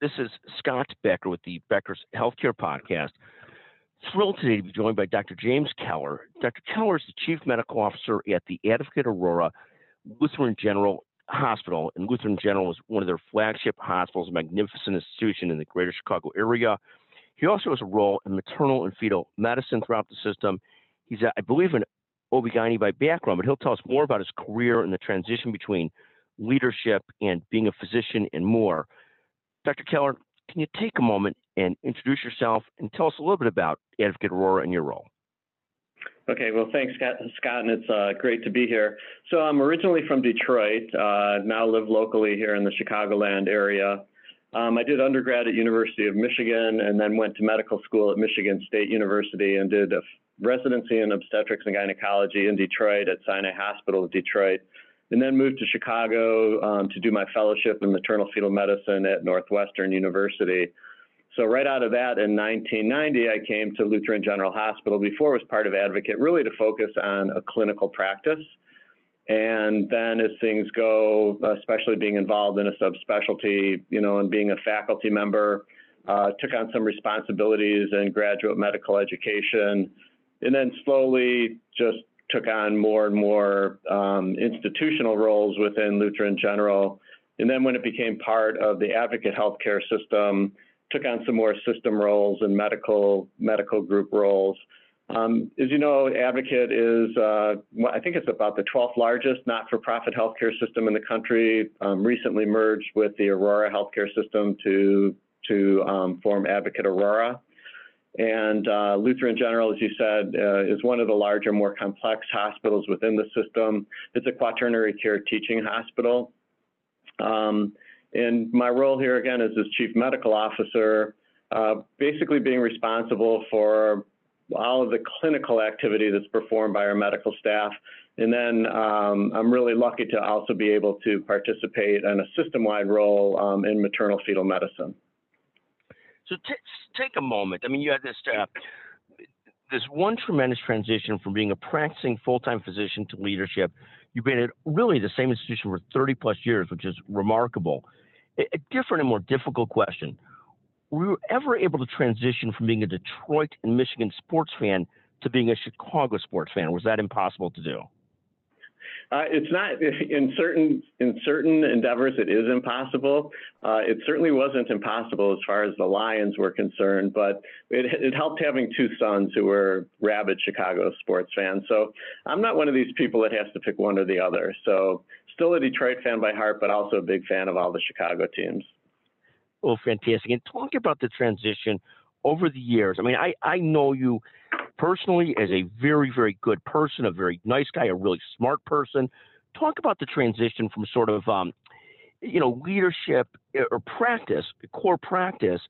This is Scott Becker with the Becker's Healthcare Podcast. Thrilled today to be joined by Dr. James Keller. Dr. Keller is the Chief Medical Officer at the Advocate Aurora Lutheran General Hospital. And Lutheran General is one of their flagship hospitals, a magnificent institution in the greater Chicago area. He also has a role in maternal and fetal medicine throughout the system. He's, I believe, an OB-GYN by background, but he'll tell us more about his career and the transition between leadership and being a physician and more. Dr. Keller, can you take a moment and introduce yourself and tell us a little bit about Advocate Aurora and your role? Okay, well, thanks, Scott, and it's uh, great to be here. So I'm originally from Detroit, uh, now live locally here in the Chicagoland area. Um, I did undergrad at University of Michigan and then went to medical school at Michigan State University and did a residency in obstetrics and gynecology in Detroit at Sinai Hospital of Detroit and then moved to Chicago um, to do my fellowship in maternal fetal medicine at Northwestern University. So right out of that in 1990, I came to Lutheran General Hospital before was part of Advocate, really to focus on a clinical practice. And then as things go, especially being involved in a subspecialty, you know, and being a faculty member, uh, took on some responsibilities in graduate medical education, and then slowly just took on more and more um, institutional roles within Lutheran General. And then when it became part of the advocate healthcare system, took on some more system roles and medical medical group roles. Um, as you know, Advocate is, uh, I think it's about the 12th largest not-for-profit healthcare system in the country. Um, recently merged with the Aurora healthcare system to to um, form Advocate Aurora. And uh, Lutheran General, as you said, uh, is one of the larger, more complex hospitals within the system. It's a quaternary care teaching hospital. Um, and my role here, again, is as chief medical officer, uh, basically being responsible for all of the clinical activity that's performed by our medical staff. And then um, I'm really lucky to also be able to participate in a system-wide role um, in maternal fetal medicine. So t- take a moment. I mean, you had this uh, this one tremendous transition from being a practicing full time physician to leadership. You've been at really the same institution for 30 plus years, which is remarkable. A, a different and more difficult question: Were you ever able to transition from being a Detroit and Michigan sports fan to being a Chicago sports fan? Was that impossible to do? Uh, it's not in certain in certain endeavors. It is impossible. Uh, it certainly wasn't impossible as far as the Lions were concerned, but it, it helped having two sons who were rabid Chicago sports fans. So I'm not one of these people that has to pick one or the other. So still a Detroit fan by heart, but also a big fan of all the Chicago teams. Oh, fantastic! And talk about the transition over the years. I mean, I I know you personally as a very, very good person, a very nice guy, a really smart person. Talk about the transition from sort of, um, you know, leadership eh, or practice, core practice,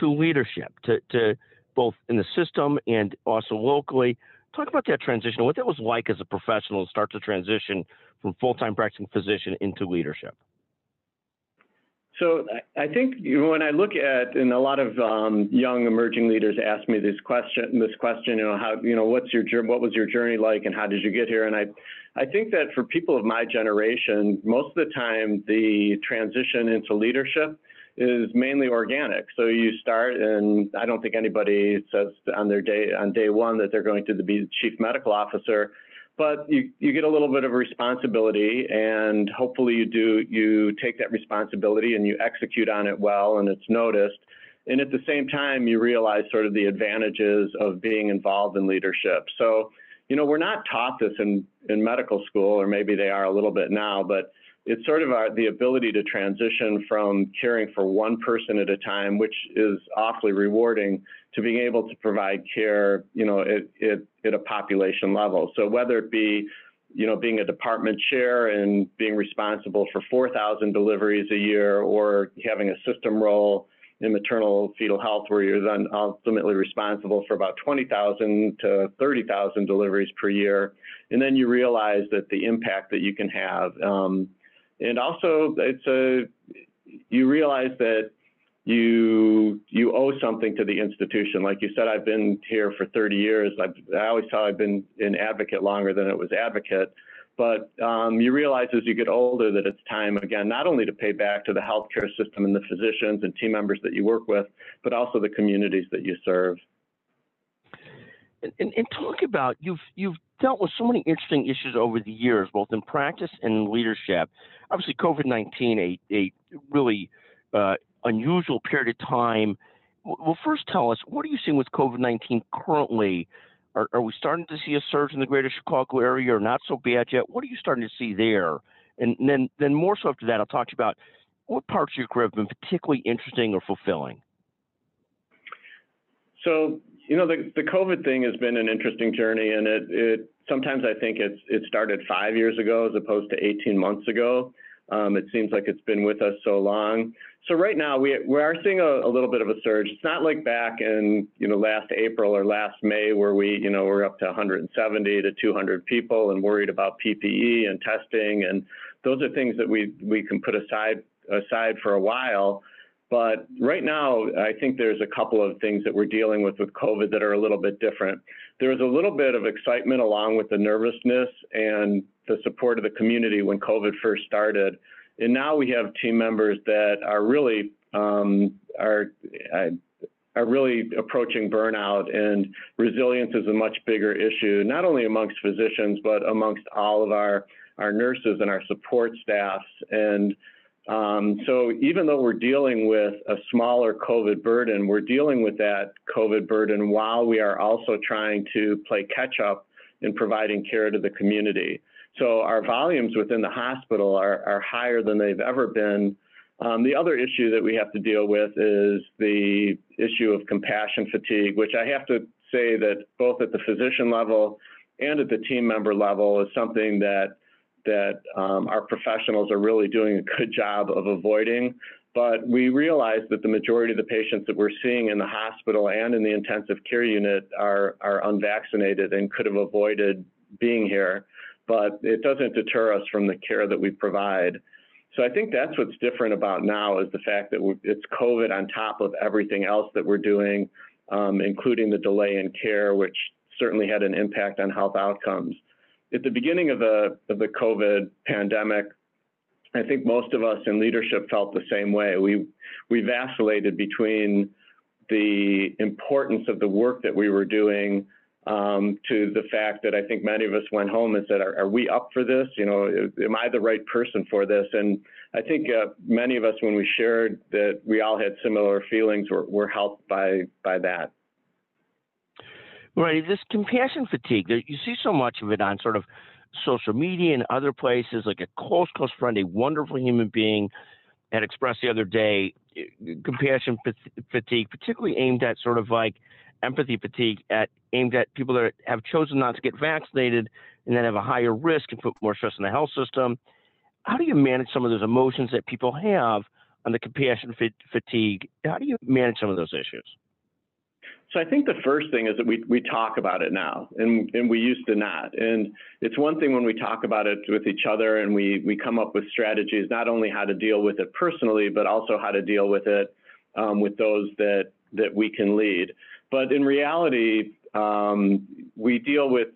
to leadership, to, to both in the system and also locally. Talk about that transition, what that was like as a professional to start to transition from full time practicing physician into leadership. So I think when I look at, and a lot of um, young emerging leaders ask me this question, this question, you know, how, you know, what's your what was your journey like, and how did you get here? And I, I think that for people of my generation, most of the time the transition into leadership is mainly organic. So you start, and I don't think anybody says on their day on day one that they're going to be the chief medical officer but you, you get a little bit of responsibility and hopefully you do you take that responsibility and you execute on it well and it's noticed. And at the same time you realize sort of the advantages of being involved in leadership. So you know we're not taught this in in medical school or maybe they are a little bit now but it's sort of our, the ability to transition from caring for one person at a time, which is awfully rewarding, to being able to provide care, you know, at, at, a population level. So whether it be, you know, being a department chair and being responsible for 4,000 deliveries a year, or having a system role in maternal fetal health, where you're then ultimately responsible for about 20,000 to 30,000 deliveries per year, and then you realize that the impact that you can have. Um, and also it's a you realize that you you owe something to the institution. Like you said, I've been here for 30 years. I've, I always thought I've been an advocate longer than it was advocate. But um, you realize as you get older that it's time again, not only to pay back to the healthcare system and the physicians and team members that you work with, but also the communities that you serve. And, and, and talk about you've you've dealt with so many interesting issues over the years, both in practice and leadership. Obviously, COVID nineteen, a a really uh, unusual period of time. Well, first tell us what are you seeing with COVID nineteen currently? Are, are we starting to see a surge in the greater Chicago area, or not so bad yet? What are you starting to see there? And then, then more so after that, I'll talk to you about what parts of your career have been particularly interesting or fulfilling. So, you know, the, the COVID thing has been an interesting journey, and it, it sometimes I think it's it started five years ago as opposed to 18 months ago. Um, it seems like it's been with us so long. So right now we we are seeing a, a, little bit of a surge. It's not like back in you know last April or last May where we you know we're up to 170 to 200 people and worried about PPE and testing and those are things that we we can put aside aside for a while. But right now, I think there's a couple of things that we're dealing with with COVID that are a little bit different. There was a little bit of excitement along with the nervousness and the support of the community when COVID first started. And now we have team members that are really um, are uh, are really approaching burnout and resilience is a much bigger issue, not only amongst physicians, but amongst all of our, our nurses and our support staffs. And um, so even though we're dealing with a smaller COVID burden, we're dealing with that COVID burden while we are also trying to play catch up in providing care to the community. So our volumes within the hospital are, are higher than they've ever been. Um, the other issue that we have to deal with is the issue of compassion fatigue, which I have to say that both at the physician level and at the team member level is something that that um, our professionals are really doing a good job of avoiding. But we realize that the majority of the patients that we're seeing in the hospital and in the intensive care unit are, are unvaccinated and could have avoided being here. But it doesn't deter us from the care that we provide. So I think that's what's different about now is the fact that it's COVID on top of everything else that we're doing, um, including the delay in care, which certainly had an impact on health outcomes at the beginning of the of the COVID pandemic, I think most of us in leadership felt the same way. We we vacillated between the importance of the work that we were doing um, to the fact that I think many of us went home and said, are, are, we up for this? You know, am I the right person for this? And I think uh, many of us, when we shared that we all had similar feelings, were, were helped by by that. Right. This compassion fatigue, you see so much of it on sort of social media and other places. Like a close, close friend, a wonderful human being, had expressed the other day eh, compassion fatigue, particularly aimed at sort of like empathy fatigue, at aimed at people that have chosen not to get vaccinated and then have a higher risk and put more stress on the health system. How do you manage some of those emotions that people have on the compassion fatigue? How do you manage some of those issues? So I think the first thing is that we, we talk about it now, and, and we used to not. And it's one thing when we talk about it with each other and we, we come up with strategies, not only how to deal with it personally, but also how to deal with it um, with those that, that we can lead. But in reality, um, we deal with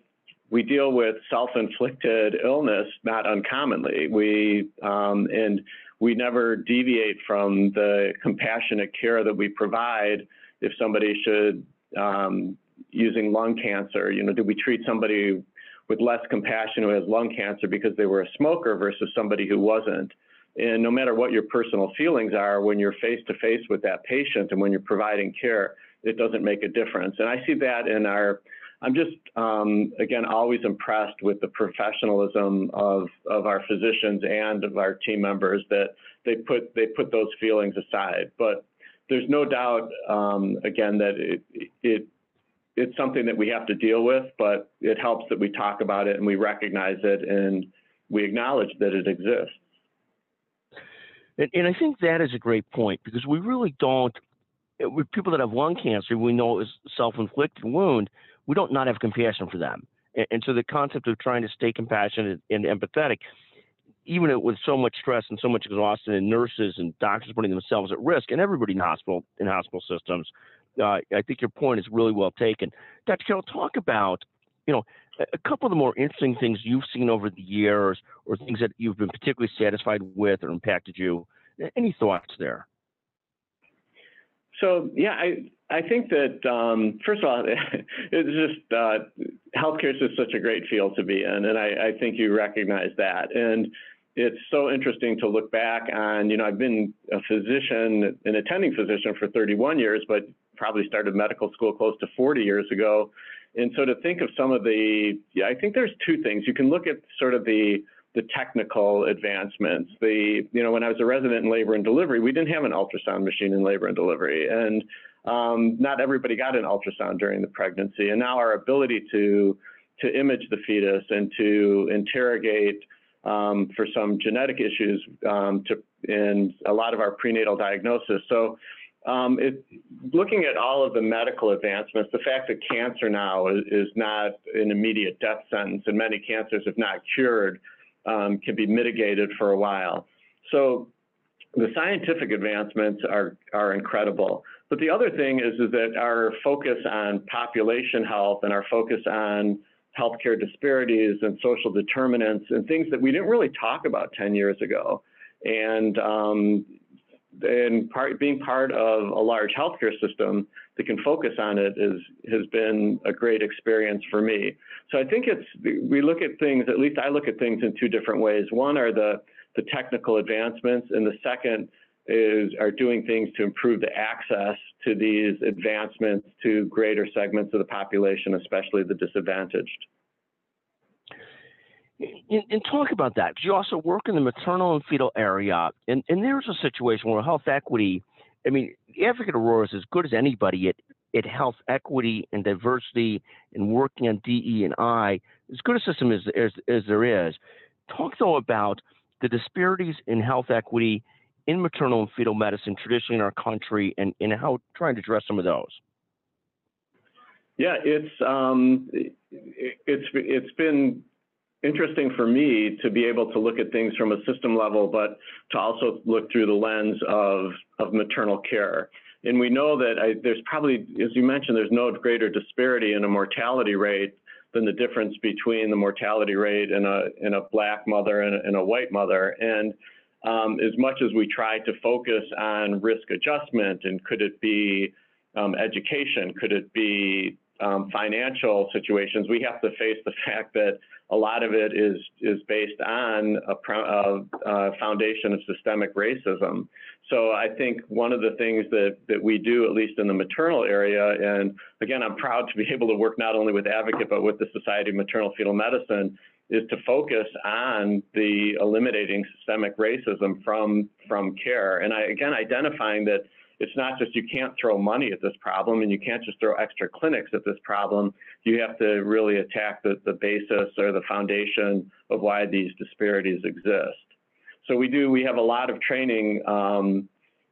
we deal with self-inflicted illness not uncommonly. We um, and we never deviate from the compassionate care that we provide if somebody should um, using lung cancer, you know, do we treat somebody with less compassion who has lung cancer because they were a smoker versus somebody who wasn't? And no matter what your personal feelings are, when you're face to face with that patient and when you're providing care, it doesn't make a difference. And I see that in our, I'm just, um, again, always impressed with the professionalism of, of our physicians and of our team members that they put, they put those feelings aside. But there's no doubt, um, again, that it, it it's something that we have to deal with, but it helps that we talk about it and we recognize it and we acknowledge that it exists. And, and I think that is a great point because we really don't, with people that have lung cancer, we know is self-inflicted wound, we don't not have compassion for them. And, and so the concept of trying to stay compassionate and empathetic even with so much stress and so much exhaustion, and nurses and doctors putting themselves at risk, and everybody in hospital in hospital systems, uh, I think your point is really well taken. Dr. Carroll, talk about, you know, a couple of the more interesting things you've seen over the years, or things that you've been particularly satisfied with or impacted you. Any thoughts there? So yeah, I I think that um, first of all, it's just uh, healthcare is just such a great field to be in, and I, I think you recognize that. And it's so interesting to look back on. You know, I've been a physician, an attending physician for 31 years, but probably started medical school close to 40 years ago. And so to think of some of the, yeah, I think there's two things. You can look at sort of the the technical advancements. The, you know, when I was a resident in labor and delivery, we didn't have an ultrasound machine in labor and delivery. And um, not everybody got an ultrasound during the pregnancy. And now our ability to, to image the fetus and to interrogate um, for some genetic issues um, to, in a lot of our prenatal diagnosis. So um, it, looking at all of the medical advancements, the fact that cancer now is, is, not an immediate death sentence and many cancers, if not cured, um, can be mitigated for a while. So the scientific advancements are, are incredible. But the other thing is, is that our focus on population health and our focus on healthcare disparities and social determinants and things that we didn't really talk about 10 years ago. And, um, and part, being part of a large healthcare system that can focus on it is has been a great experience for me. So I think it's we look at things. At least I look at things in two different ways. One are the the technical advancements, and the second is are doing things to improve the access to these advancements to greater segments of the population, especially the disadvantaged. And, and talk about that you also work in the maternal and fetal area, and, and there's a situation where health equity I mean, Advocate Aurora is as good as anybody at, at health equity and diversity and working on DE and I, as good a system as, as, as there is. Talk though about the disparities in health equity in maternal and fetal medicine traditionally in our country and, and how trying to address some of those. Yeah, it's um, it's it's been interesting for me to be able to look at things from a system level, but to also look through the lens of, of maternal care. And we know that I, there's probably, as you mentioned, there's no greater disparity in a mortality rate than the difference between the mortality rate in a, in a black mother and a, and a white mother. And um, as much as we try to focus on risk adjustment and could it be um, education, could it be um, financial situations, we have to face the fact that a lot of it is is based on a, a, a, foundation of systemic racism. So I think one of the things that that we do, at least in the maternal area, and again, I'm proud to be able to work not only with Advocate but with the Society of Maternal Fetal Medicine, is to focus on the eliminating systemic racism from from care, and I, again identifying that it's not just you can't throw money at this problem and you can't just throw extra clinics at this problem. You have to really attack the, the basis or the foundation of why these disparities exist. So we do, we have a lot of training, um,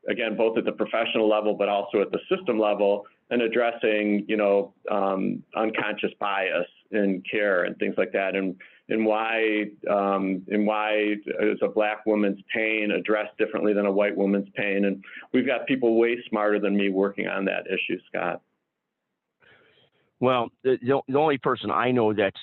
again, both at the professional level, but also at the system level and addressing, you know, um, unconscious bias in care and things like that. And and why um, and why is a black woman's pain addressed differently than a white woman's pain? And we've got people way smarter than me working on that issue, Scott. Well, the, the only person I know that's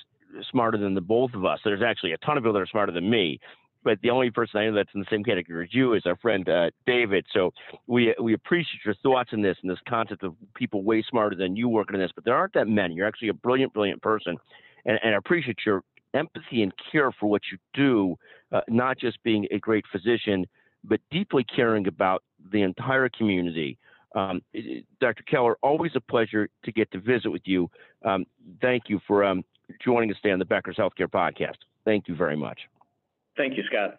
smarter than the both of us, there's actually a ton of people that are smarter than me, but the only person I know that's in the same category as you is our friend uh, David. So we we appreciate your thoughts on this and this concept of people way smarter than you working on this. But there aren't that many. You're actually a brilliant, brilliant person, and, and I appreciate your empathy and care for what you do, uh, not just being a great physician, but deeply caring about the entire community. Um, Dr. Keller, always a pleasure to get to visit with you. Um, thank you for um, joining us today on the Becker's Healthcare Podcast. Thank you very much. Thank you, Scott.